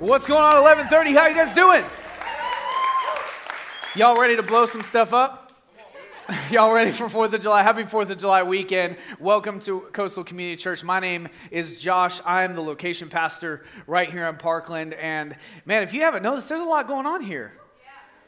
What's going on 1130? How you guys doing? Y'all ready to blow some stuff up? Y'all ready for 4th of July? Happy 4th of July weekend. Welcome to Coastal Community Church. My name is Josh. I am the location pastor right here in Parkland. And man, if you haven't noticed, there's a lot going on here.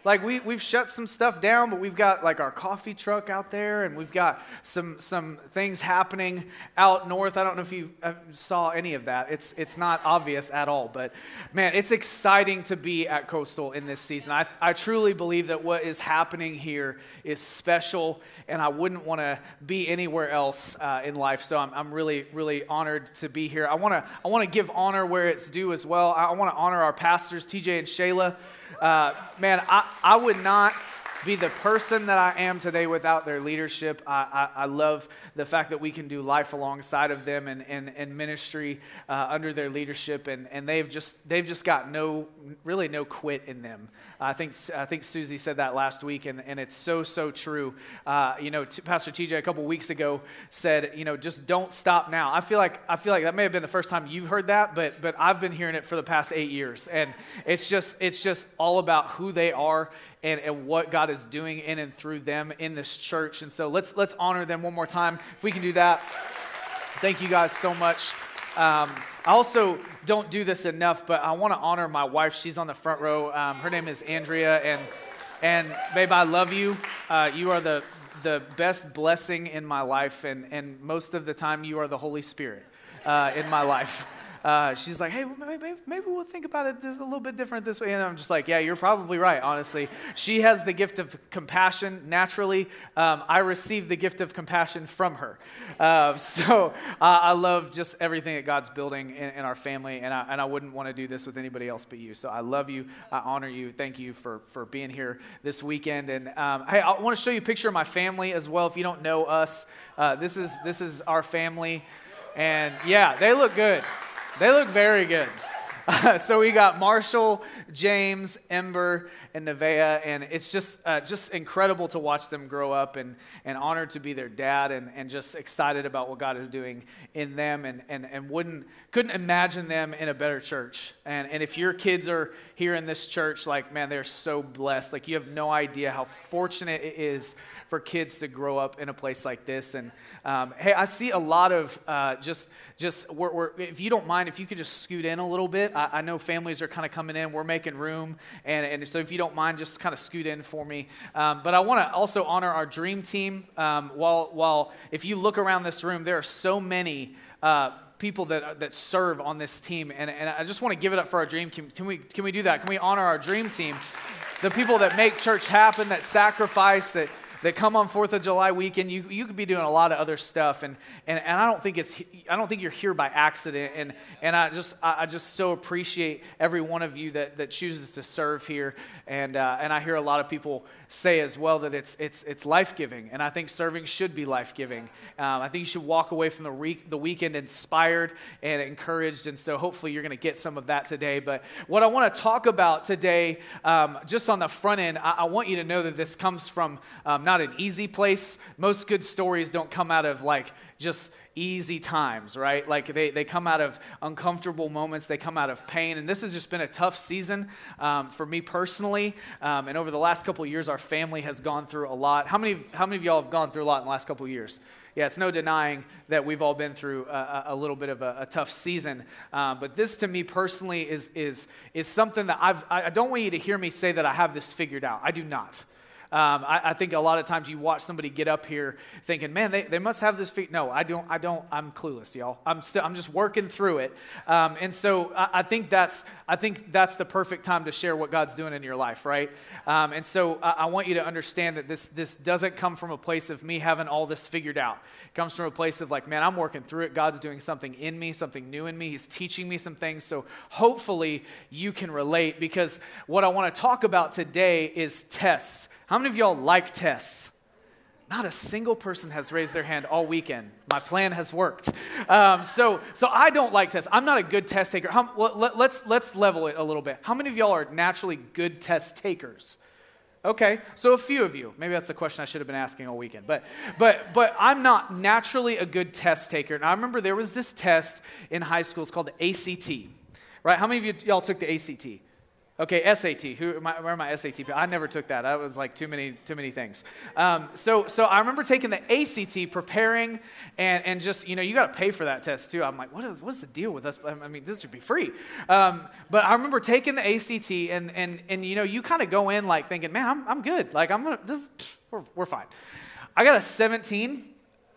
Like we, we've shut some stuff down, but we've got like our coffee truck out there and we've got some, some things happening out north. I don't know if you uh, saw any of that. It's, it's not obvious at all, but man, it's exciting to be at Coastal in this season. I, I truly believe that what is happening here is special and I wouldn't want to be anywhere else uh, in life. So I'm, I'm really, really honored to be here. I want to I wanna give honor where it's due as well. I want to honor our pastors, TJ and Shayla. Uh, man, I, I would not be the person that I am today without their leadership. I, I, I, love the fact that we can do life alongside of them and, and, and ministry uh, under their leadership. And, and they've, just, they've just got no, really no quit in them. I think, I think Susie said that last week, and, and it's so, so true. Uh, you know, t- Pastor TJ a couple weeks ago said, you know, just don't stop now. I feel like, I feel like that may have been the first time you've heard that, but, but I've been hearing it for the past eight years. And it's just, it's just all about who they are and, and what God is doing in and through them in this church. And so let's, let's honor them one more time. If we can do that, thank you guys so much. Um, I also don't do this enough, but I want to honor my wife. She's on the front row. Um, her name is Andrea, and and babe, I love you. Uh, you are the the best blessing in my life, and and most of the time, you are the Holy Spirit uh, in my life uh, she's like, hey, maybe, maybe we'll think about it this, a little bit different this way. And I'm just like, yeah, you're probably right, honestly. She has the gift of compassion naturally. Um, I received the gift of compassion from her. Uh, so uh, I love just everything that God's building in, in our family, and I, and I wouldn't want to do this with anybody else but you. So I love you. I honor you. Thank you for, for being here this weekend. And um, hey, I want to show you a picture of my family as well. If you don't know us, uh, this, is, this is our family. And yeah, they look good. They look very good. So we got Marshall, James, Ember, and Nevaeh, and it's just uh, just incredible to watch them grow up and, and honored to be their dad and, and just excited about what God is doing in them and, and, and wouldn't couldn't imagine them in a better church. And and if your kids are here in this church, like man, they're so blessed. Like you have no idea how fortunate it is for kids to grow up in a place like this. And um, hey, I see a lot of uh, just just we're, we're, if you don't mind, if you could just scoot in a little bit. I, I know families are kind of coming in. We're making room, and, and so if you don't mind, just kind of scoot in for me. Um, but I want to also honor our dream team. Um, while while if you look around this room, there are so many. Uh, people that, that serve on this team. And, and I just want to give it up for our dream team. Can we, can we do that? Can we honor our dream team? The people that make church happen, that sacrifice, that, that come on Fourth of July weekend. You, you could be doing a lot of other stuff, and, and, and I don't think it's I don't think you're here by accident. And, and I just I just so appreciate every one of you that, that chooses to serve here. And uh, and I hear a lot of people say as well that it's it's it's life giving, and I think serving should be life giving. Um, I think you should walk away from the week the weekend inspired and encouraged. And so hopefully you're going to get some of that today. But what I want to talk about today, um, just on the front end, I, I, want you to know that this comes from um, not an easy place. Most good stories don't come out of like just easy times, right? Like they, they come out of uncomfortable moments, they come out of pain. And this has just been a tough season um, for me personally. Um, and over the last couple years, our family has gone through a lot. How many, how many of y'all have gone through a lot in the last couple years? Yeah, it's no denying that we've all been through a, a little bit of a, a tough season. Um, but this, to me personally, is, is, is something that I've, I don't want you to hear me say that I have this figured out. I do not. Um, I, I, think a lot of times you watch somebody get up here thinking, man, they, they must have this feet. No, I don't, I don't, I'm clueless, y'all. I'm still, I'm just working through it. Um, and so I, I, think that's, I think that's the perfect time to share what God's doing in your life, right? Um, and so I, I, want you to understand that this, this doesn't come from a place of me having all this figured out. It comes from a place of like, man, I'm working through it. God's doing something in me, something new in me. He's teaching me some things. So hopefully you can relate because what I want to talk about today is tests. How many of y'all like tests? Not a single person has raised their hand all weekend. My plan has worked. Um, so, so I don't like tests. I'm not a good test taker. How, let, let's, let's level it a little bit. How many of y'all are naturally good test takers? Okay, so a few of you. Maybe that's the question I should have been asking all weekend. But, but, but I'm not naturally a good test taker. And I remember there was this test in high school. It's called the ACT right? How many of you, y'all took the ACT? Okay, SAT. Who, my, where are my SAT? I never took that. That was like too many, too many things. Um, so, so I remember taking the ACT, preparing, and, and just you know, you got to pay for that test too. I'm like, what is, what's the deal with us? I mean, this should be free. Um, but I remember taking the ACT, and and and you know, you kind of go in like thinking, man, I'm I'm good. Like I'm gonna this, we're we're fine. I got a 17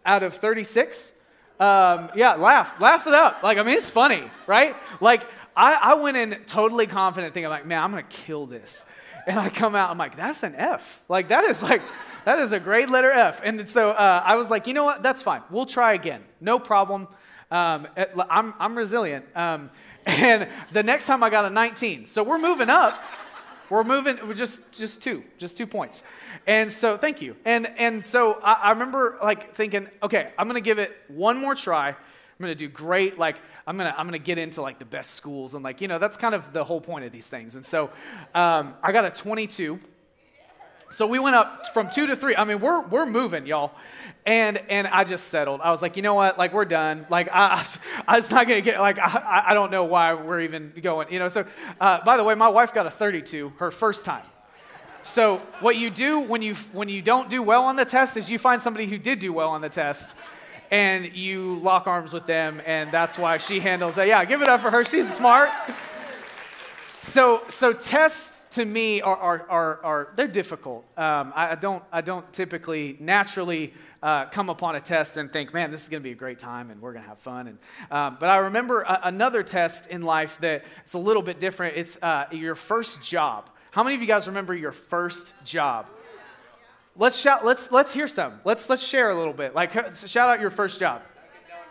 out of 36. Um, yeah, laugh, laugh it up. Like I mean, it's funny, right? Like I, I went in totally confident, thinking I'm like, man, I'm gonna kill this. And I come out, I'm like, that's an F. Like that is like, that is a great letter F. And so uh, I was like, you know what? That's fine. We'll try again. No problem. Um, I'm, I'm resilient. Um, and the next time I got a 19. So we're moving up. We're moving. We're just just two, just two points. And so thank you. And and so I, I remember like thinking, okay, I'm gonna give it one more try. I'm going to do great. Like, I'm going to, I'm going to get into like the best schools. And like, you know, that's kind of the whole point of these things. And so um, I got a 22. So we went up from two to three. I mean, we're, we're moving, y'all. And, and I just settled. I was like, you know what? Like, we're done. Like, I, I was not going to get, like, I, I don't know why we're even going, you know. So, uh, by the way, my wife got a 32 her first time. So what you do when you when you don't do well on the test is you find somebody who did do well on the test and you lock arms with them, and that's why she handles it. Yeah, give it up for her. She's smart. So, so tests to me are, are, are, are they're difficult. Um, I, don't, I don't typically naturally uh, come upon a test and think, man, this is going to be a great time and we're going to have fun. And, um, but I remember a, another test in life that it's a little bit different. It's uh, your first job. How many of you guys remember your first job? Let's shout. Let's let's hear some. Let's let's share a little bit. Like uh, shout out your first job.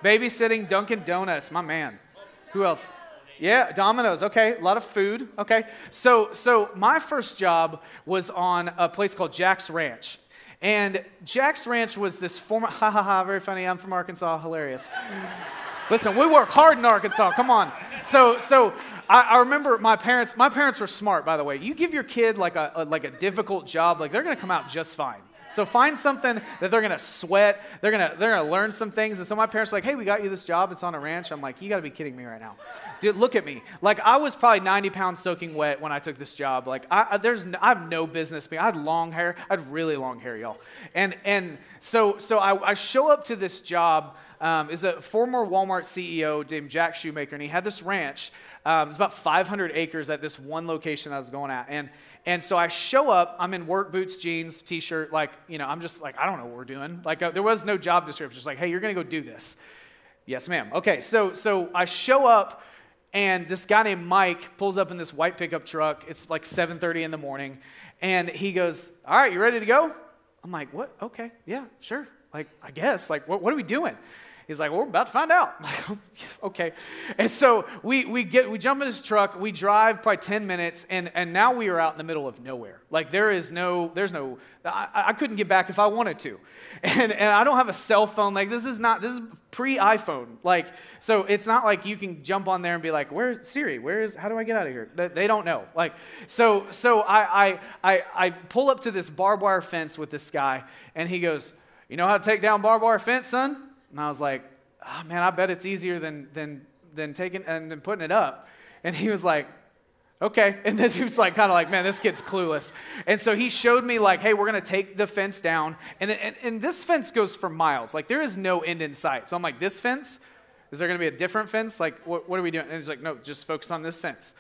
Babysitting Dunkin' Donuts, my man. Who else? Yeah, Domino's. Okay, a lot of food. Okay, so so my first job was on a place called Jack's Ranch, and Jack's Ranch was this former. Ha ha ha! Very funny. I'm from Arkansas. Hilarious. Listen, we work hard in Arkansas. Come on. So so I, I, remember my parents. My parents were smart, by the way. You give your kid like a, a like a difficult job, like they're going to come out just fine. So find something that they're gonna sweat. They're gonna they're gonna learn some things. And so my parents were like, "Hey, we got you this job. It's on a ranch." I'm like, "You got to be kidding me right now, dude. Look at me. Like I was probably 90 pounds soaking wet when I took this job. Like I, there's I have no business being. I had long hair. I had really long hair, y'all. And and so so I, I show up to this job. Um, is a former Walmart CEO named Jack Shewmaker, and he had this ranch um, it's about 500 acres at this one location I was going at. And, and so I show up, I'm in work boots, jeans, t shirt, like, you know, I'm just like, I don't know what we're doing. Like, uh, there was no job description. Just like, hey, you're going to go do this. Yes, ma'am. Okay, so, so I show up, and this guy named Mike pulls up in this white pickup truck. It's like 7:30 in the morning, and he goes, "All right, you ready to go?" I'm like, "What? Okay, yeah, sure. Like, I guess. Like, what, what are we doing?" He's like, well, we're about to find out. Like, oh, okay. And so we, we, get, we jump in his truck, we drive probably 10 minutes, and, and now we are out in the middle of nowhere. Like there is no, there's no, I, I couldn't get back if I wanted to. And, and I don't have a cell phone. Like this is not, this is pre-iPhone. Like, so it's not like you can jump on there and be like, where's Siri? Where is, how do I get out of here? They don't know. Like, so, so I, I, I, I pull up to this barbed wire fence with this guy, and he goes, you know how to take down barbed wire fence, son? And I was like, oh, man, I bet it's easier than, than, than taking and then putting it up. And he was like, okay. And then he was like, kind of like, man, this kid's clueless. And so he showed me, like, hey, we're going to take the fence down. And, and, and this fence goes for miles. Like, there is no end in sight. So I'm like, this fence? Is there going to be a different fence? Like, what, what are we doing? And he's like, no, just focus on this fence.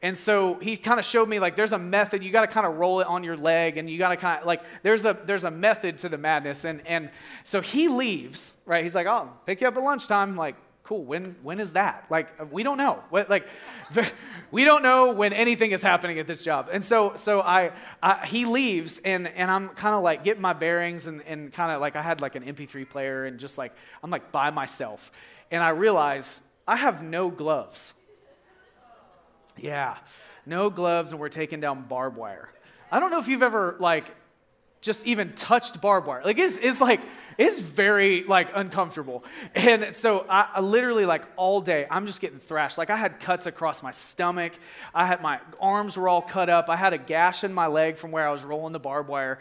And so he kind of showed me like there's a method. You got to kind of roll it on your leg, and you got to kind of like there's a there's a method to the madness. And and so he leaves, right? He's like, oh, pick you up at lunchtime. I'm like, cool. When when is that? Like uh, we don't know. What like we don't know when anything is happening at this job. And so so I, I he leaves, and and I'm kind of like getting my bearings, and and kind of like I had like an MP3 player, and just like I'm like by myself, and I realize I have no gloves. Yeah, no gloves, and we're taking down barbed wire. I don't know if you've ever like just even touched barbed wire. Like it's, it's like it's very like uncomfortable. And so I, I, literally like all day I'm just getting thrashed. Like I had cuts across my stomach. I had my arms were all cut up. I had a gash in my leg from where I was rolling the barbed wire.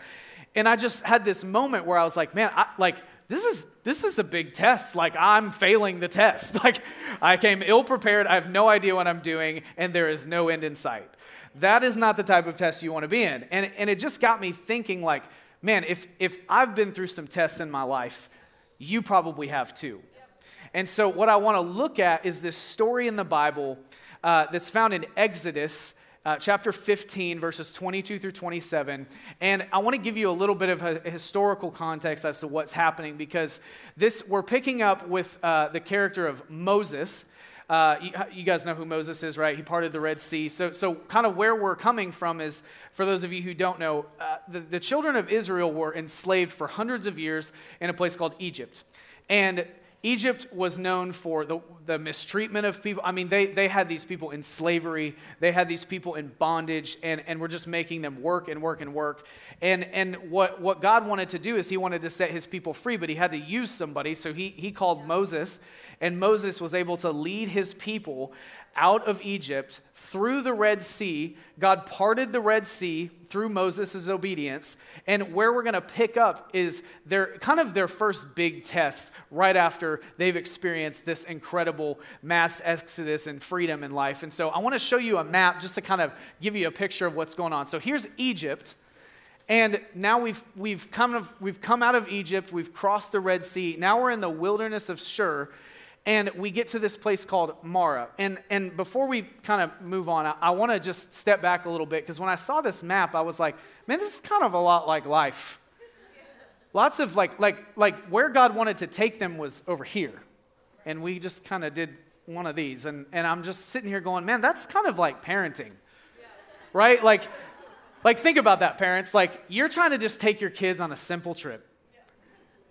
And I just had this moment where I was like, man, I, like this is this is a big test. Like I'm failing the test. Like I came ill prepared. I have no idea what I'm doing, and there is no end in sight. That is not the type of test you want to be in. And, and it just got me thinking, like, man, if if I've been through some tests in my life, you probably have too. And so, what I want to look at is this story in the Bible uh, that's found in Exodus uh, chapter 15, verses 22 through 27. And I want to give you a little bit of a, historical context as to what's happening because this we're picking up with uh, the character of Moses. Uh, you, you, guys know who Moses is, right? He parted the Red Sea. So, so kind of where we're coming from is, for those of you who don't know, uh, the, the children of Israel were enslaved for hundreds of years in a place called Egypt. And Egypt was known for the, the mistreatment of people. I mean, they, they had these people in slavery, they had these people in bondage, and, and were just making them work and work and work. And, and what, what God wanted to do is he wanted to set his people free, but he had to use somebody. So he, he called Moses, and Moses was able to lead his people out of Egypt through the Red Sea. God parted the Red Sea through Moses' obedience. And where we're going to pick up is their kind of their first big test right after they've experienced this incredible mass exodus and freedom in life. And so I want to show you a map just to kind of give you a picture of what's going on. So here's Egypt. And now we've, we've, come of, we've come out of Egypt, we've crossed the Red Sea. Now we're in the wilderness of Shur and we get to this place called Marah. And, and before we kind of move on, I, I want to just step back a little bit because when I saw this map, I was like, man, this is kind of a lot like life. Lots of like, like, like where God wanted to take them was over here. And we just kind of did one of these. And, and I'm just sitting here going, man, that's kind of like parenting, right? Like, like think about that, parents. Like, you're trying to just take your kids on a simple trip.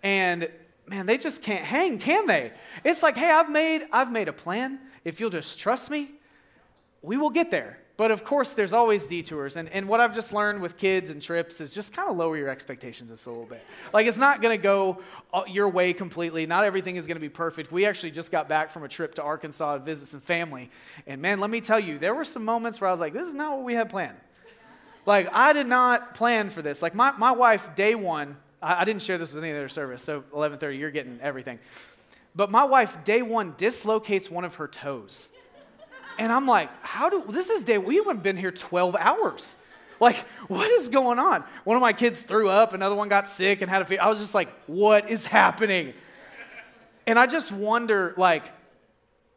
And man, they just can't hang, can they? It's like, hey, I've made, I've made a plan. If you'll just trust me, we will get there. But of course, there's always detours. And, and what I've just learned with kids and trips is just kind of lower your expectations just a little bit. Like, it's not going to go uh, your way completely. Not everything is going to be perfect. We actually just got back from a trip to Arkansas to visit some family. And man, let me tell you, there were some moments where I was like, this is not what we had planned. Like, I did not plan for this. Like, my, my wife, day one, I, didn't share this with any other service, so 11:30, you're getting everything. But my wife, day one, dislocates one of her toes. And I'm like, how do this is day we haven't been here 12 hours. Like, what is going on? One of my kids threw up, another one got sick and had a fever. I was just like, what is happening? And I just wonder, like,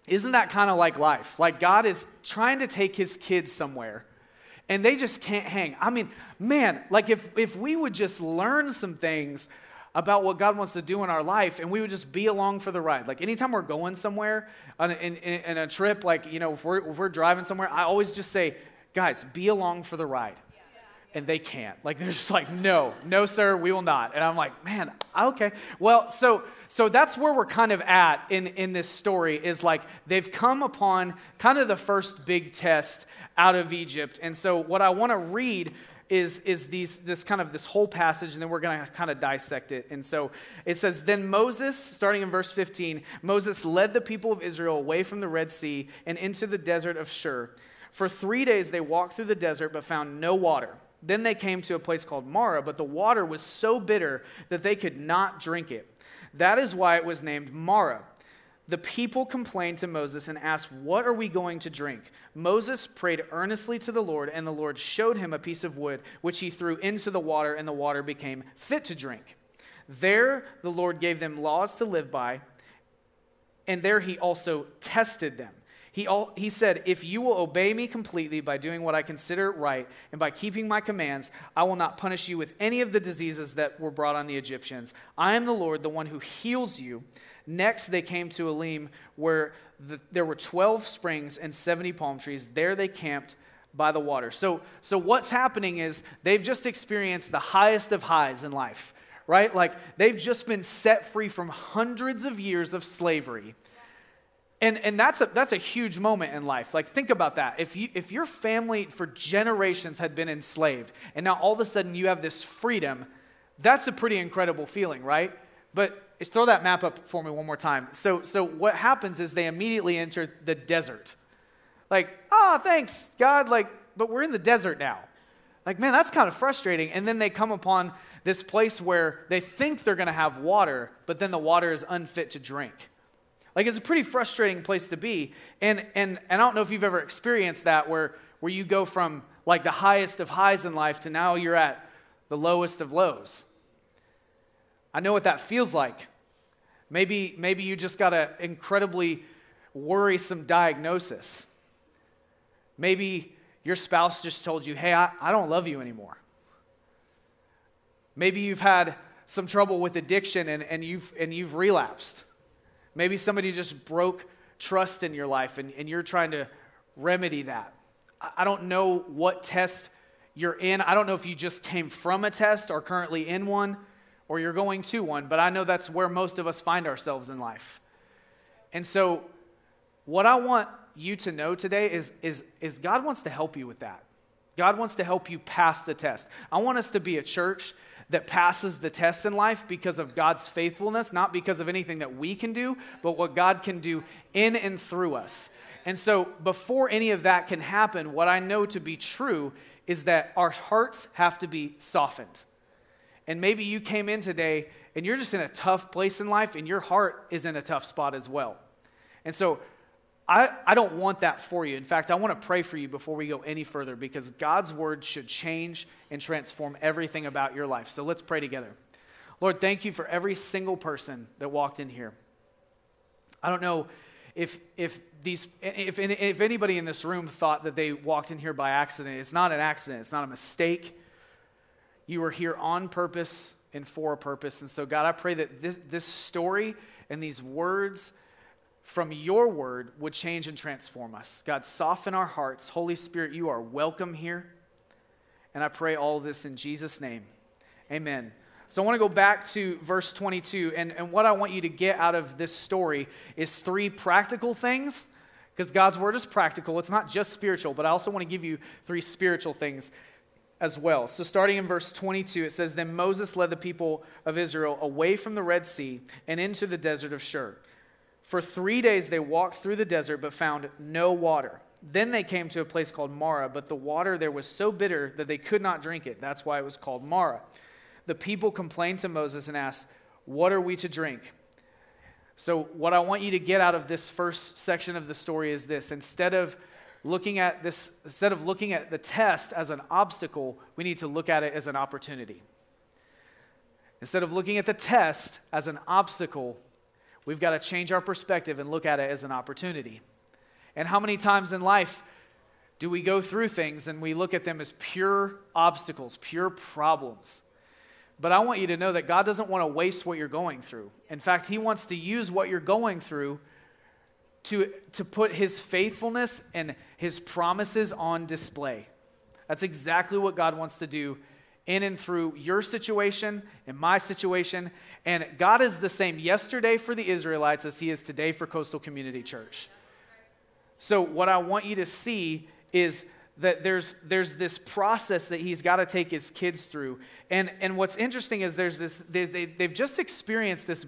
isn't that kind of like life? Like, God is trying to take his kids somewhere and they just can't hang. I mean, man, like if, if we would just learn some things about what God wants to do in our life and we would just be along for the ride. Like anytime we're going somewhere on a, in, in, a trip, like, you know, if we're, if we're driving somewhere, I always just say, guys, be along for the ride. And they can't. Like they're just like, no, no, sir, we will not. And I'm like, man, okay. Well, so so that's where we're kind of at in, in this story, is like they've come upon kind of the first big test out of Egypt. And so what I want to read is, is these, this kind of this whole passage, and then we're going to kind of dissect it. And so it says, Then Moses, starting in verse 15, Moses led the people of Israel away from the Red Sea and into the desert of Shur. For three days they walked through the desert but found no water. Then they came to a place called Marah, but the water was so bitter that they could not drink it. That is why it was named Marah. the people complained to Moses and asked, What are we going to drink? Moses prayed earnestly to the Lord, and the Lord showed him a piece of wood, which he threw into the water, and the water became fit to drink. There the Lord gave them laws to live by, and there he also tested them. He, all, he said, If you will obey me completely by doing what I consider right and by keeping my commands, I will not punish you with any of the diseases that were brought on the Egyptians. I am the Lord, the one who heals you. Next, they came to Elim, where the, there were 12 springs and 70 palm trees. There they camped by the water. So, so what's happening is they've just experienced the highest of highs in life, right? Like they've just been set free from hundreds of years of slavery. And, and that's, a, that's a huge moment in life. Like, think about that. If, you, if your family for generations had been enslaved, and now all of a sudden you have this freedom, that's a pretty incredible feeling, right? But throw that map up for me one more time. So, so what happens is they immediately enter the desert. Like, oh, thanks, God. Like, but we're in the desert now. Like, man, that's kind of frustrating. And then they come upon this place where they think they're going to have water, but then the water is unfit to drink. Like it's a pretty frustrating place to be. And, and, and I don't know if you've ever experienced that where, where you go from like the highest of highs in life to now you're at the lowest of lows. I know what that feels like. Maybe, maybe you just got an incredibly worrisome diagnosis. Maybe your spouse just told you, hey, I, I don't love you anymore. Maybe you've had some trouble with addiction and, and, you've, and you've relapsed. Maybe somebody just broke trust in your life and, and you're trying to remedy that. I don't know what test you're in. I don't know if you just came from a test or currently in one or you're going to one, but I know that's where most of us find ourselves in life. And so, what I want you to know today is, is, is God wants to help you with that. God wants to help you pass the test. I want us to be a church that passes the test in life because of God's faithfulness, not because of anything that we can do, but what God can do in and through us. And so, before any of that can happen, what I know to be true is that our hearts have to be softened. And maybe you came in today and you're just in a tough place in life and your heart is in a tough spot as well. And so, I, I don't want that for you. In fact, I want to pray for you before we go any further because God's word should change and transform everything about your life. So let's pray together. Lord, thank you for every single person that walked in here. I don't know if, if, these, if, if anybody in this room thought that they walked in here by accident. It's not an accident, it's not a mistake. You were here on purpose and for a purpose. And so, God, I pray that this, this story and these words from your word would change and transform us. God, soften our hearts. Holy Spirit, you are welcome here. And I pray all this in Jesus' name. Amen. So I want to go back to verse 22. And, and what I want you to get out of this story is three practical things, because God's word is practical. It's not just spiritual, but I also want to give you three spiritual things as well. So, starting in verse 22, it says Then Moses led the people of Israel away from the Red Sea and into the desert of Shur. For three days they walked through the desert but found no water. Then they came to a place called Marah, but the water there was so bitter that they could not drink it. That's why it was called Marah. The people complained to Moses and asked, What are we to drink? So, what I want you to get out of this first section of the story is this instead of looking at this instead of looking at the test as an obstacle we need to look at it as an opportunity instead of looking at the test as an obstacle We've got to change our perspective and look at it as an opportunity. And how many times in life do we go through things and we look at them as pure obstacles, pure problems? But I want you to know that God doesn't want to waste what you're going through. In fact, He wants to use what you're going through to, to put His faithfulness and His promises on display. That's exactly what God wants to do in and through your situation and my situation. And God is the same yesterday for the Israelites as He is today for Coastal Community Church. So, what I want you to see is that there's, there's this process that he's got to take his kids through. And, and what's interesting is there's this, they, they've just experienced this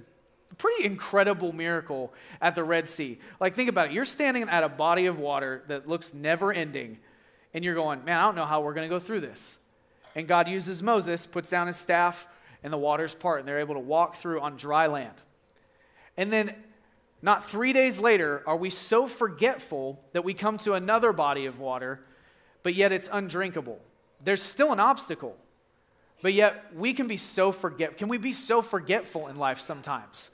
pretty incredible miracle at the Red Sea. Like, think about it. You're standing at a body of water that looks never ending, and you're going, man, I don't know how we're going to go through this. And God uses Moses, puts down his staff, and the waters part, and they're able to walk through on dry land. And then, not three days later, are we so forgetful that we come to another body of water, but yet it's undrinkable. There's still an obstacle, but yet we can be so forget. Can we be so forgetful in life sometimes?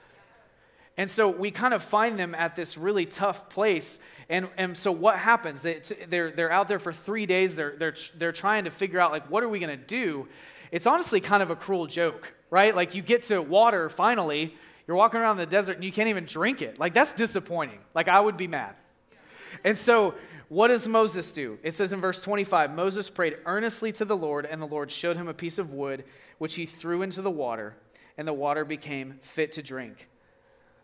And so we kind of find them at this really tough place. And, and so what happens? They, they're, they're out there for three days. They're, they're, they're trying to figure out, like, what are we going to do? It's honestly kind of a cruel joke, right? Like, you get to water finally, you're walking around the desert and you can't even drink it. Like, that's disappointing. Like, I would be mad. And so, what does Moses do? It says in verse 25 Moses prayed earnestly to the Lord, and the Lord showed him a piece of wood, which he threw into the water, and the water became fit to drink.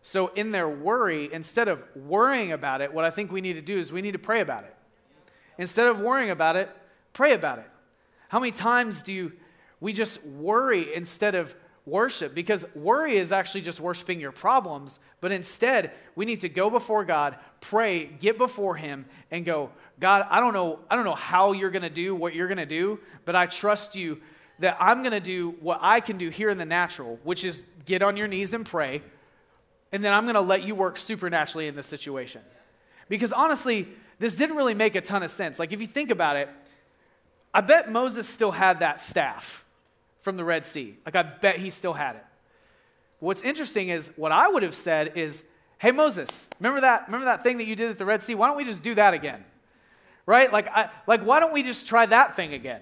So, in their worry, instead of worrying about it, what I think we need to do is we need to pray about it. Instead of worrying about it, pray about it. How many times do you, we just worry instead of worship? Because worry is actually just worshiping your problems, but instead, we need to go before God, pray, get before Him, and go, God, I don't know, I don't know how you're going to do what you're going to do, but I trust you that I'm going to do what I can do here in the natural, which is get on your knees and pray, and then I'm going to let you work supernaturally in this situation. Because honestly, this didn't really make a ton of sense. Like, if you think about it, I bet Moses still had that staff from the Red Sea. Like, I bet he still had it. What's interesting is what I would have said is, hey, Moses, remember that, remember that thing that you did at the Red Sea? Why don't we just do that again? Right? Like, I, like, why don't we just try that thing again?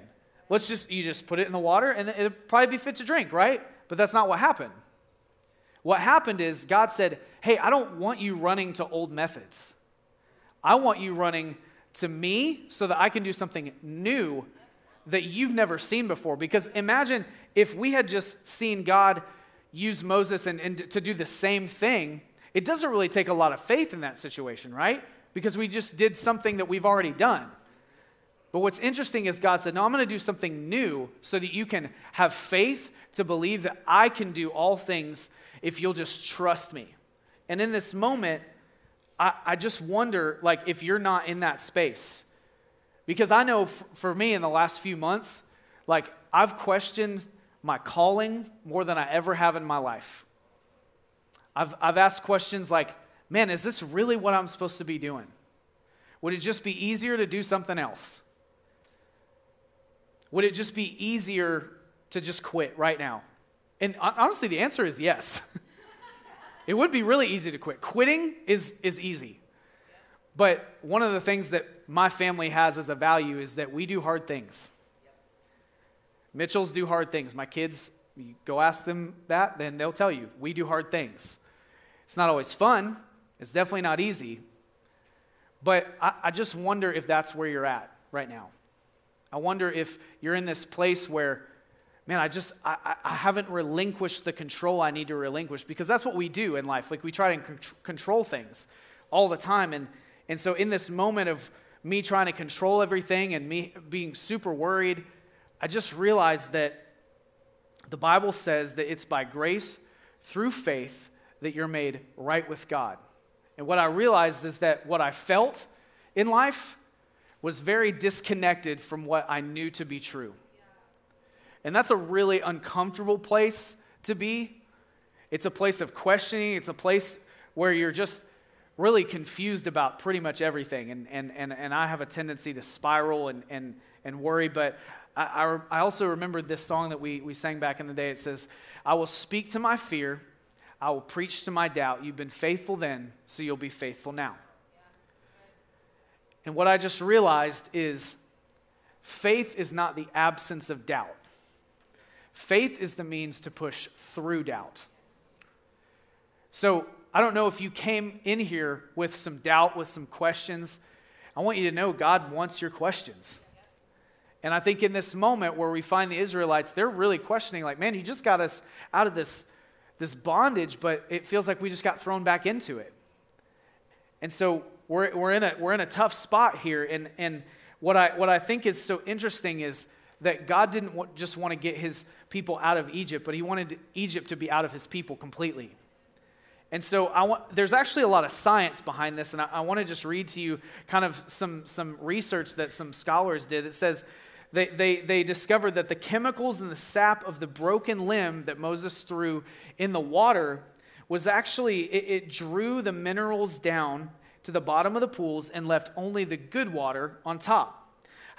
Let's just, you just put it in the water and it'll probably be fit to drink, right? But that's not what happened. What happened is God said, hey, I don't want you running to old methods. I want you running to me so that I can do something new that you've never seen before. Because imagine if we had just seen God use Moses and, and to do the same thing, it doesn't really take a lot of faith in that situation, right? Because we just did something that we've already done. But what's interesting is God said, No, I'm going to do something new so that you can have faith to believe that I can do all things if you'll just trust me. And in this moment, I, I just wonder, like, if you're not in that space. Because I know f- for me in the last few months, like, I've questioned my calling more than I ever have in my life. I've, I've asked questions like, man, is this really what I'm supposed to be doing? Would it just be easier to do something else? Would it just be easier to just quit right now? And honestly, the answer is yes. it would be really easy to quit. Quitting is, is easy. But one of the things that my family has as a value is that we do hard things. Mitchells do hard things. My kids, you go ask them that, then they'll tell you, we do hard things. It's not always fun, it's definitely not easy. But I, I just wonder if that's where you're at right now. I wonder if you're in this place where, man, I just, I, I haven't relinquished the control I need to relinquish because that's what we do in life. Like we try to control things all the time. And, and so in this moment of me trying to control everything and me being super worried, I just realized that the Bible says that it's by grace through faith that you're made right with God. And what I realized is that what I felt in life was very disconnected from what I knew to be true. And that's a really uncomfortable place to be. It's a place of questioning, it's a place where you're just really confused about pretty much everything. And, and, and, and I have a tendency to spiral and, and, and worry. But I, I, I also remembered this song that we, we sang back in the day. It says, I will speak to my fear, I will preach to my doubt. You've been faithful then, so you'll be faithful now. And what I just realized is faith is not the absence of doubt. Faith is the means to push through doubt. So I don't know if you came in here with some doubt, with some questions. I want you to know God wants your questions. And I think in this moment where we find the Israelites, they're really questioning, like, man, you just got us out of this, this bondage, but it feels like we just got thrown back into it. And so we're, we're, in, a, we're in a tough spot here. And, and what, I, what I think is so interesting is that God didn't want, just want to get his people out of Egypt, but he wanted Egypt to be out of his people completely. And so want, there's actually a lot of science behind this, and I, I want to just read to you kind of some, some research that some scholars did. It says they, they, they discovered that the chemicals in the sap of the broken limb that Moses threw in the water was actually, it, it drew the minerals down to the bottom of the pools and left only the good water on top.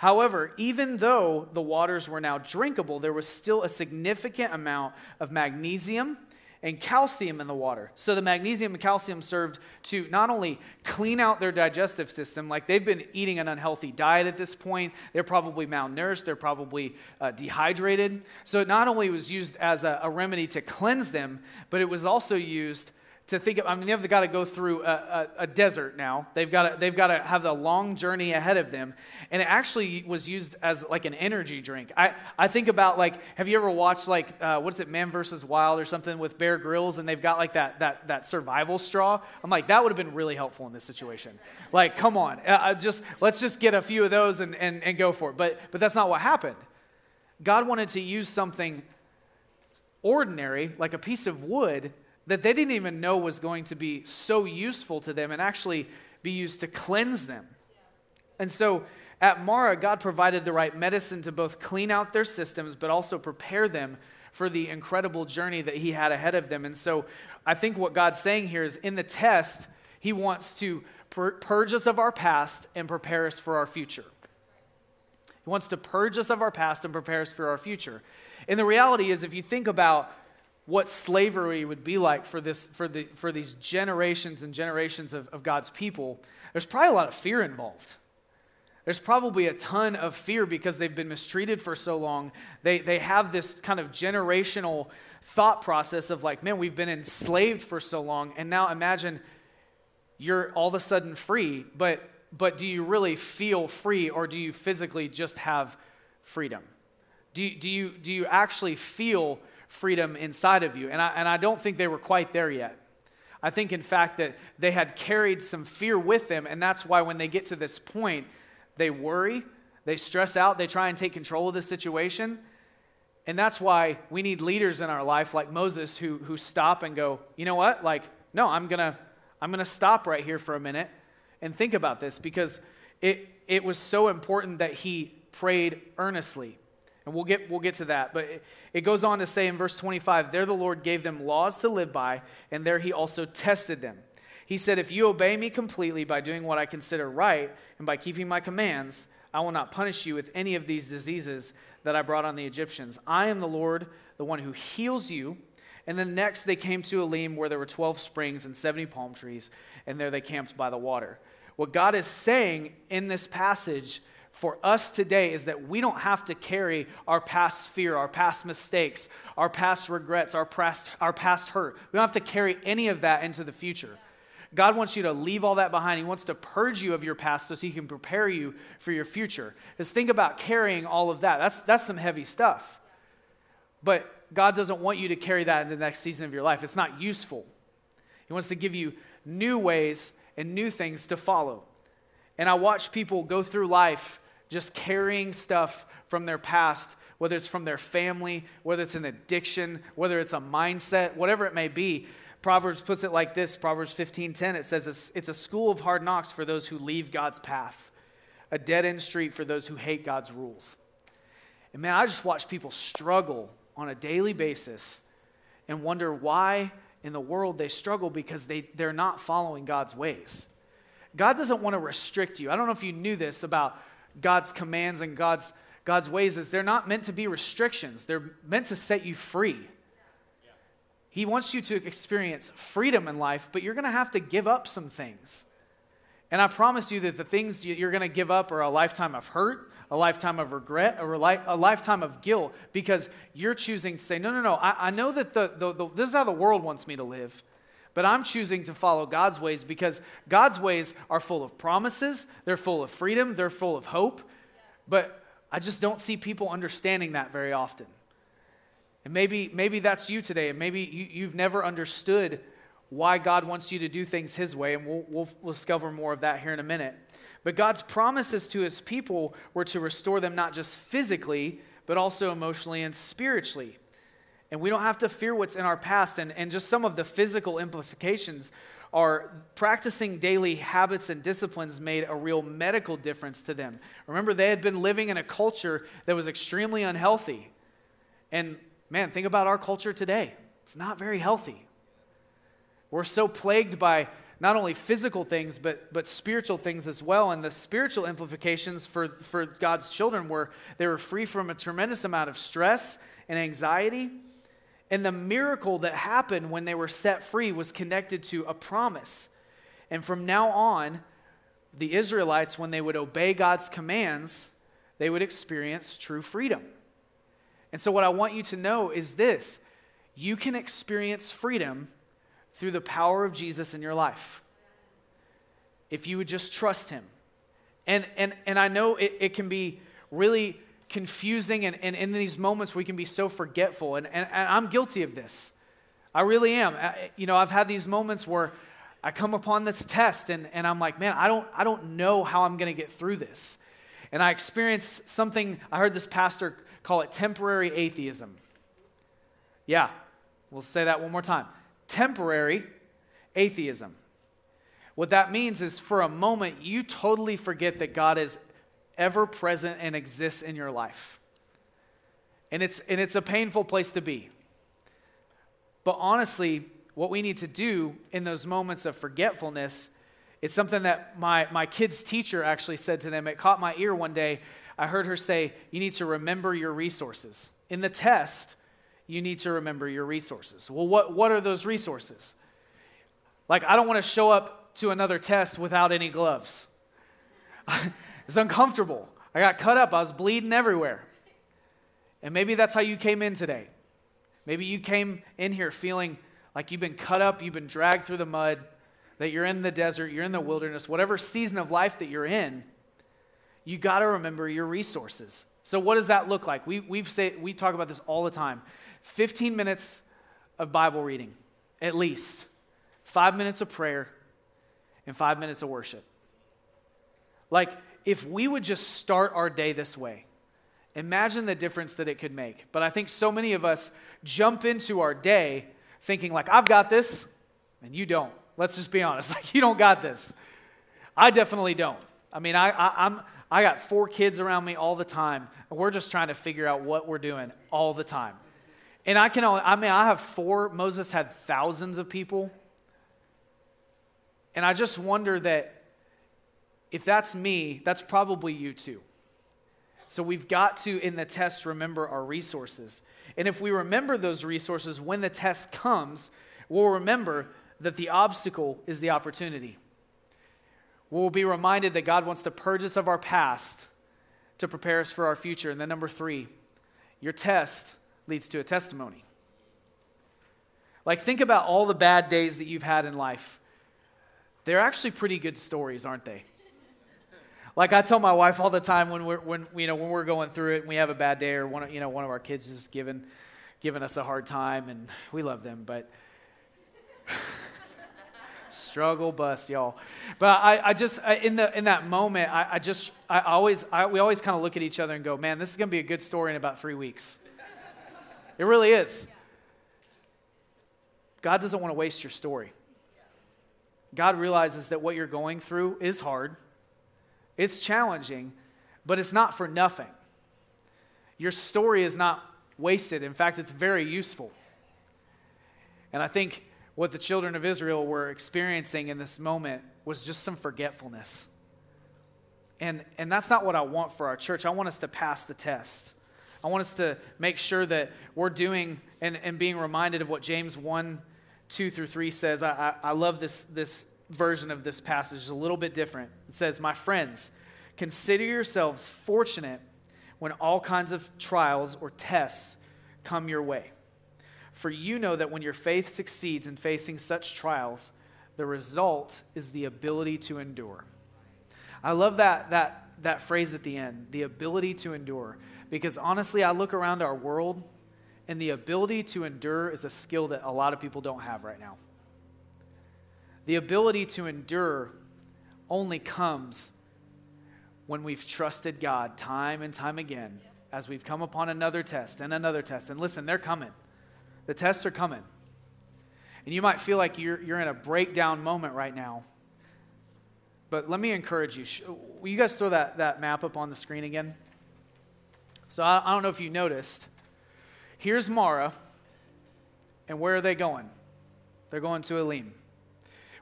However, even though the waters were now drinkable, there was still a significant amount of magnesium and calcium in the water. So the magnesium and calcium served to not only clean out their digestive system, like they've been eating an unhealthy diet at this point, they're probably malnourished, they're probably uh, dehydrated. So it not only was used as a, a remedy to cleanse them, but it was also used to think of, I mean, they've got to go through a, a, a, desert now. They've got, to, they've got to have a long journey ahead of them. And it actually was used as like an energy drink. I, I think about like, have you ever watched like, uh, what's it, Man versus Wild or something with Bear Grylls and they've got like that, that, that survival straw? I'm like, that would have been really helpful in this situation. Like, come on, uh, just, let's just get a few of those and, and, and go for it. But, but that's not what happened. God wanted to use something ordinary, like a piece of wood, that they didn't even know was going to be so useful to them and actually be used to cleanse them. And so, at Marah, God provided the right medicine to both clean out their systems, but also prepare them for the incredible journey that He had ahead of them. And so I think what God's saying here is in the test, He wants to pur- purge us of our past and prepare us for our future. He wants to purge us of our past and prepare us for our future. And the reality is, if you think about what slavery would be like for, this, for, the, for these generations and generations of, of God's people, there's probably a lot of fear involved. There's probably a ton of fear because they've been mistreated for so long. They, they have this kind of generational thought process of like, man, we've been enslaved for so long, and now imagine you're all of a sudden free, but, but do you really feel free or do you physically just have freedom? Do do you, do you actually feel freedom inside of you? And I, and I don't think they were quite there yet. I think, in fact, that they had carried some fear with them, and that's why when they get to this point, they worry, they stress out, they try and take control of the situation. And that's why we need leaders in our life like Moses who, who stop and go, you know what? Like, no, I'm going to I'm going to stop right here for a minute and think about this because it, it was so important that he prayed earnestly. And we'll get, we'll get to that. But it, it goes on to say in verse 25 there the Lord gave them laws to live by, and there he also tested them. He said, If you obey me completely by doing what I consider right and by keeping my commands, I will not punish you with any of these diseases that I brought on the Egyptians. I am the Lord, the one who heals you. And then next they came to Elim where there were 12 springs and 70 palm trees, and there they camped by the water. What God is saying in this passage for us today is that we don't have to carry our past fear, our past mistakes, our past regrets, our past, our past hurt. We don't have to carry any of that into the future. God wants you to leave all that behind. He wants to purge you of your past so He can prepare you for your future. Just think about carrying all of that. That's, that's some heavy stuff. But God doesn't want you to carry that in the next season of your life. It's not useful. He wants to give you new ways and new things to follow. And I watch people go through life just carrying stuff from their past, whether it's from their family, whether it's an addiction, whether it's a mindset, whatever it may be. Proverbs puts it like this Proverbs 15:10 it says it's, it's a school of hard knocks for those who leave God's path, a dead end street for those who hate God's rules. And man, I just watch people struggle on a daily basis and wonder why in the world they struggle because they, they're not following God's ways. God doesn't want to restrict you. I don't know if you knew this about God's commands and God's, God's ways is they're not meant to be restrictions. They're meant to set you free. He wants you to experience freedom in life, but you're going to have to give up some things. And I promise you that the things you're going to give up are a lifetime of hurt, a lifetime of regret, a, a lifetime of guilt, because you're choosing to say, no, no, no, I, I know that the, the, the, this is how the world wants me to live, but I'm choosing to follow God's ways because God's ways are full of promises, they're full of freedom, they're full of hope, but I just don't see people understanding that very often. And maybe, maybe that's you today, and maybe you, you've never understood why God wants you to do things His way, and we'll, we'll, we'll discover more of that here in a minute. But God's promises to His people were to restore them not just physically, but also emotionally and spiritually. And we don't have to fear what's in our past, and, and just some of the physical implications are practicing daily habits and disciplines made a real medical difference to them. Remember, they had been living in a culture that was extremely unhealthy. And man, think about our culture today. It's not very healthy. We're so plagued by not only physical things, but, but spiritual things as well. And the spiritual implications for, for God's children were they were free from a tremendous amount of stress and anxiety. And the miracle that happened when they were set free was connected to a promise. And from now on, the Israelites, when they would obey God's commands, they would experience true freedom. And so, what I want you to know is this you can experience freedom through the power of Jesus in your life. If you would just trust him. And, and, and I know it, it can be really confusing, and, and in these moments we can be so forgetful. And, and, and I'm guilty of this. I really am. I, you know, I've had these moments where I come upon this test and, and I'm like, man, I don't, I don't know how I'm going to get through this. And I experience something, I heard this pastor call it temporary atheism. Yeah, we'll say that one more time temporary atheism. What that means is for a moment, you totally forget that God is ever present and exists in your life. And it's, and it's a painful place to be. But honestly, what we need to do in those moments of forgetfulness, it's something that my, my kid's teacher actually said to them. It caught my ear one day. I heard her say, You need to remember your resources. In the test, you need to remember your resources. Well, what, what are those resources? Like, I don't want to show up to another test without any gloves. it's uncomfortable. I got cut up, I was bleeding everywhere. And maybe that's how you came in today. Maybe you came in here feeling like you've been cut up, you've been dragged through the mud, that you're in the desert, you're in the wilderness, whatever season of life that you're in, you got to remember your resources. So, what does that look like? We, we've say, we talk about this all the time 15 minutes of Bible reading, at least, five minutes of prayer, and five minutes of worship. Like, if we would just start our day this way, imagine the difference that it could make. But I think so many of us jump into our day thinking, like, I've got this, and you don't. Let's just be honest. Like, you don't got this. I definitely don't. I mean, I, I, I'm, I got four kids around me all the time, and we're just trying to figure out what we're doing all the time. And I can only, I mean, I have four. Moses had thousands of people. And I just wonder that if that's me, that's probably you too. So we've got to, in the test, remember our resources. And if we remember those resources when the test comes, we'll remember that the obstacle is the opportunity we'll be reminded that God wants to purge us of our past to prepare us for our future. And then, number three, your test leads to a testimony. Like, think about all the bad days that you've had in life. They're actually pretty good stories, aren't they? Like I tell my wife all the time when we're when you know when we're going through it and we have a bad day or one you know one of our kids is giving giving us a hard time and we love them, but struggle bust y'all. But I, I just, I, in, the, in that moment, I, I just, I always, we always kind of look at each other and go, man, this is going to be a good story in about three weeks. It really is. God doesn't want to waste your story. God realizes that what you're going through is hard, it's challenging, but it's not for nothing. Your story is not wasted. In fact, it's very useful. And I think what the children of Israel were experiencing in this moment was just some forgetfulness. And, and that's not what I want for our church. I want us to pass the test. I want us to make sure that we're doing and, and being reminded of what James 1 2 through 3 says. I, I, I love this, this version of this passage, is a little bit different. It says, My friends, consider yourselves fortunate when all kinds of trials or tests come your way for you know that when your faith succeeds in facing such trials, the result is the ability to endure. I love that, that, that phrase at the end, the ability to endure. Because honestly, I look around our world, and the ability to endure is a skill that a lot of people don't have right now. The ability to endure only comes when we've trusted God time and time again as we've come upon another test and another test. And listen, they're coming. The tests are coming. And you might feel like you're, you're in a breakdown moment right now. But let me encourage you. Will you guys throw that, that map up on the screen again? So I, I don't know if you noticed. Here's Marah, and where are they going? They're going to Elim,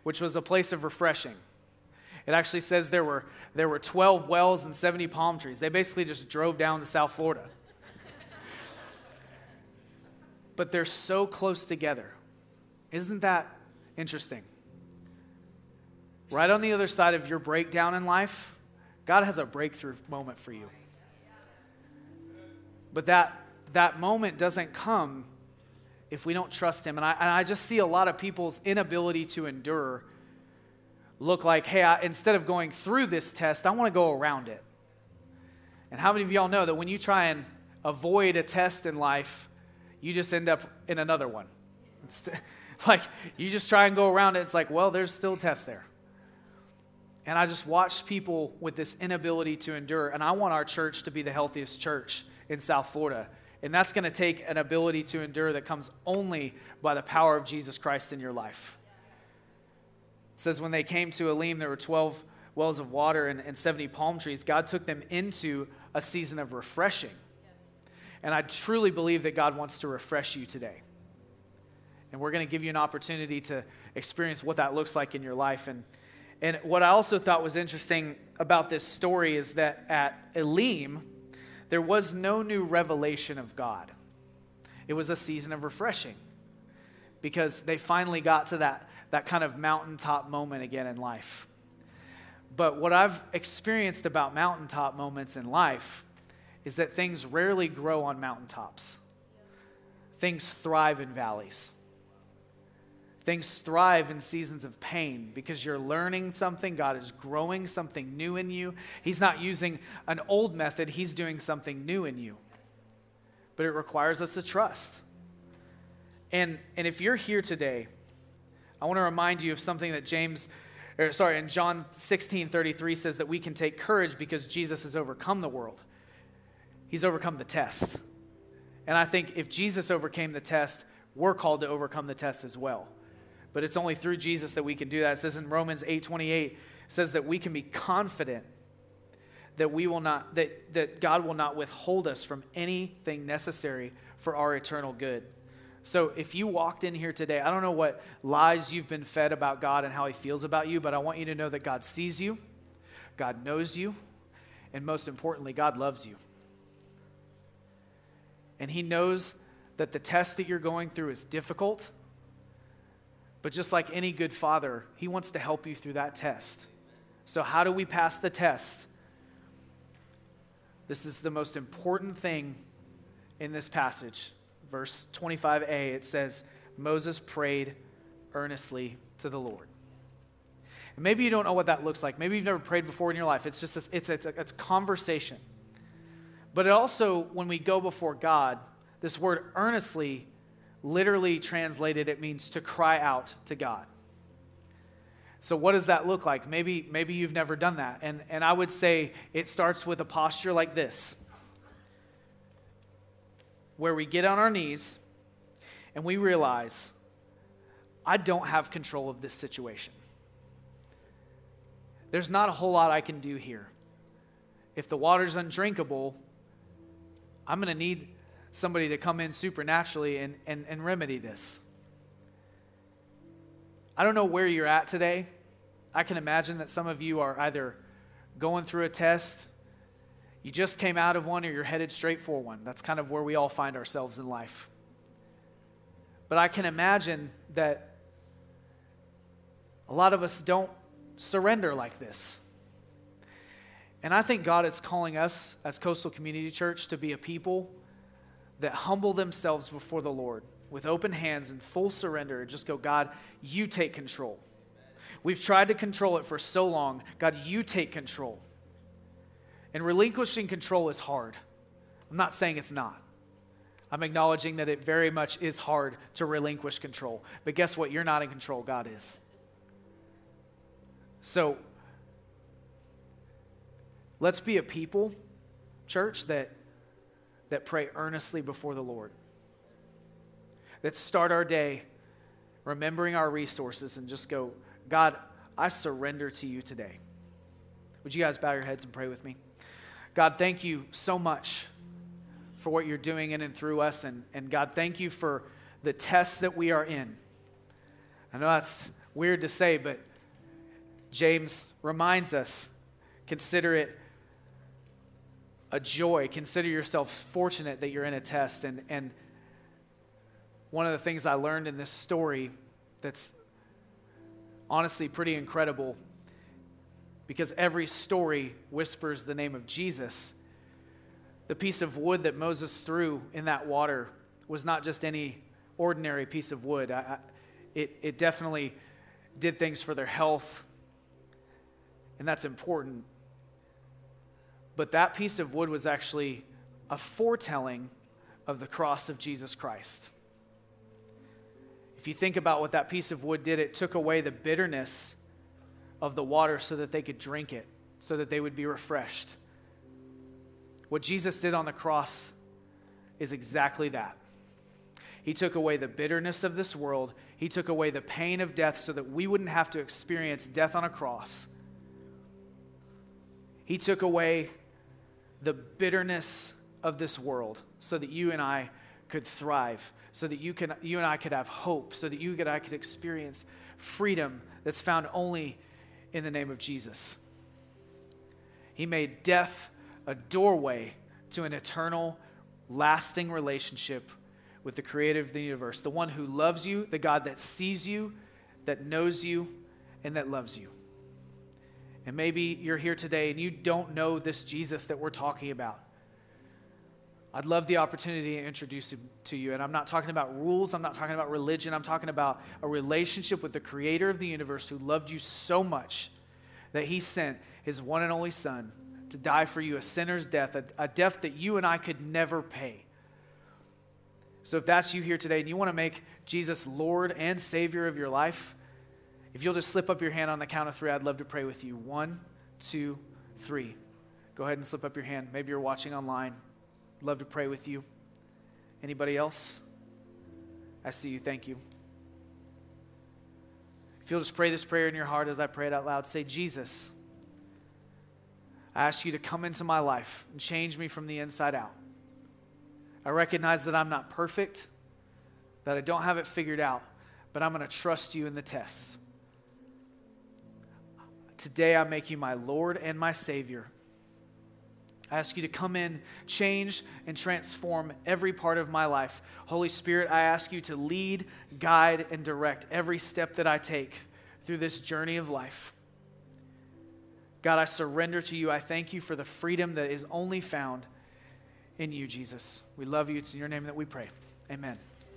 which was a place of refreshing. It actually says there were, there were 12 wells and 70 palm trees. They basically just drove down to South Florida but they're so close together. Isn't that interesting? Right on the other side of your breakdown in life, God has a breakthrough moment for you. But that, that moment doesn't come if we don't trust Him. And I, and I just see a lot of people's inability to endure look like, hey, I, instead of going through this test, I want to go around it. And how many of y'all know that when you try and avoid a test in life, you just end up in another one. It's like you just try and go around it. It's like, well, there's still tests there. And I just watched people with this inability to endure. And I want our church to be the healthiest church in South Florida. And that's going to take an ability to endure that comes only by the power of Jesus Christ in your life. It says, when they came to Elim, there were 12 wells of water and, and 70 palm trees, God took them into a season of refreshing. And I truly believe that God wants to refresh you today. And we're going to give you an opportunity to experience what that looks like in your life. And, and what I also thought was interesting about this story is that at Elim, there was no new revelation of God. It was a season of refreshing because they finally got to that, that kind of mountaintop moment again in life. But what I've experienced about mountaintop moments in life is that things rarely grow on mountaintops, things thrive in valleys. Things thrive in seasons of pain because you're learning something. God is growing something new in you. He's not using an old method, He's doing something new in you. But it requires us to trust. And, and if you're here today, I want to remind you of something that James, or sorry, in John 16 33 says that we can take courage because Jesus has overcome the world. He's overcome the test. And I think if Jesus overcame the test, we're called to overcome the test as well but it's only through Jesus that we can do that. It says in Romans 8:28 says that we can be confident that we will not that, that God will not withhold us from anything necessary for our eternal good. So if you walked in here today, I don't know what lies you've been fed about God and how he feels about you, but I want you to know that God sees you, God knows you, and most importantly, God loves you. And he knows that the test that you're going through is difficult but just like any good father, he wants to help you through that test. So, how do we pass the test? This is the most important thing in this passage. Verse 25a, it says, Moses prayed earnestly to the Lord. And maybe you don't know what that looks like. Maybe you've never prayed before in your life. It's just a, it's, a, it's, a, it's a conversation. But it also, when we go before God, this word earnestly literally translated, it means to cry out to God. So, what does that look like? Maybe, maybe you've never done that. And, and I would say it starts with a posture like this, where we get on our knees and we realize, I don't have control of this situation. There's not a whole lot I can do here. If the water's undrinkable, I'm going to need somebody to come in supernaturally and, and, and remedy this. I don't know where you're at today. I can imagine that some of you are either going through a test, you just came out of one, or you're headed straight for one. That's kind of where we all find ourselves in life. But I can imagine that a lot of us don't surrender like this. And I think God is calling us as Coastal Community Church to be a people that humble themselves before the Lord with open hands and full surrender and just go, God, you take control. We've tried to control it for so long. God, you take control. And relinquishing control is hard. I'm not saying it's not. I'm acknowledging that it very much is hard to relinquish control. But guess what? You're not in control, God is. So let's be a people, church, that that pray earnestly before the Lord. That start our day remembering our resources and just go, God, I surrender to you today. Would you guys bow your heads and pray with me? God, thank you so much for what you're doing in and through us. And, and God, thank you for the tests that we are in. I know that's weird to say, but James reminds us consider it a joy. Consider yourself fortunate that you're in a test. And, and one of the things I learned in this story that's honestly pretty incredible because every story whispers the name of Jesus. The piece of wood that Moses threw in that water was not just any ordinary piece of wood. I, I, it, it definitely did things for their health, and that's important. But that piece of wood was actually a foretelling of the cross of Jesus Christ. If you think about what that piece of wood did, it took away the bitterness of the water so that they could drink it, so that they would be refreshed. What Jesus did on the cross is exactly that. He took away the bitterness of this world. He took away the pain of death so that we wouldn't have to experience death on a cross He took away the bitterness of this world so that you and I could thrive, so that you, can, you and I could have hope, so that you and I could experience freedom that's found only in the name of Jesus. He made death a doorway to an eternal, lasting relationship with the creator of the universe, the one who loves you, the God that sees you, that knows you, and that loves you. And maybe you're here today and you don't know this Jesus that we're talking about. I'd love the opportunity to introduce him to you. And I'm not talking about rules, I'm not talking about religion, I'm talking about a relationship with the creator of the universe who loved you so much that he sent his one and only Son to die for you, a sinner's death, a, a death that you and I could never pay. So if that's you here today and you want to make Jesus Lord and Savior of your life, if you'll just slip up your hand on the count of three, I'd love to pray with you. One, two, three. Go ahead and slip up your hand. Maybe you're watching online. Love to pray with you. Anybody else? I see you. Thank you. If you'll just pray this prayer in your heart as I pray it out loud, say, Jesus, I ask you to come into my life and change me from the inside out. I recognize that I'm not perfect, that I don't have it figured out, but I'm going to trust you in the tests. Today, I make you my Lord and my Savior. I ask you to come in, change, and transform every part of my life. Holy Spirit, I ask you to lead, guide, and direct every step that I take through this journey of life. God, I surrender to you. I thank you for the freedom that is only found in you, Jesus. We love you. It's in your name that we pray. Amen.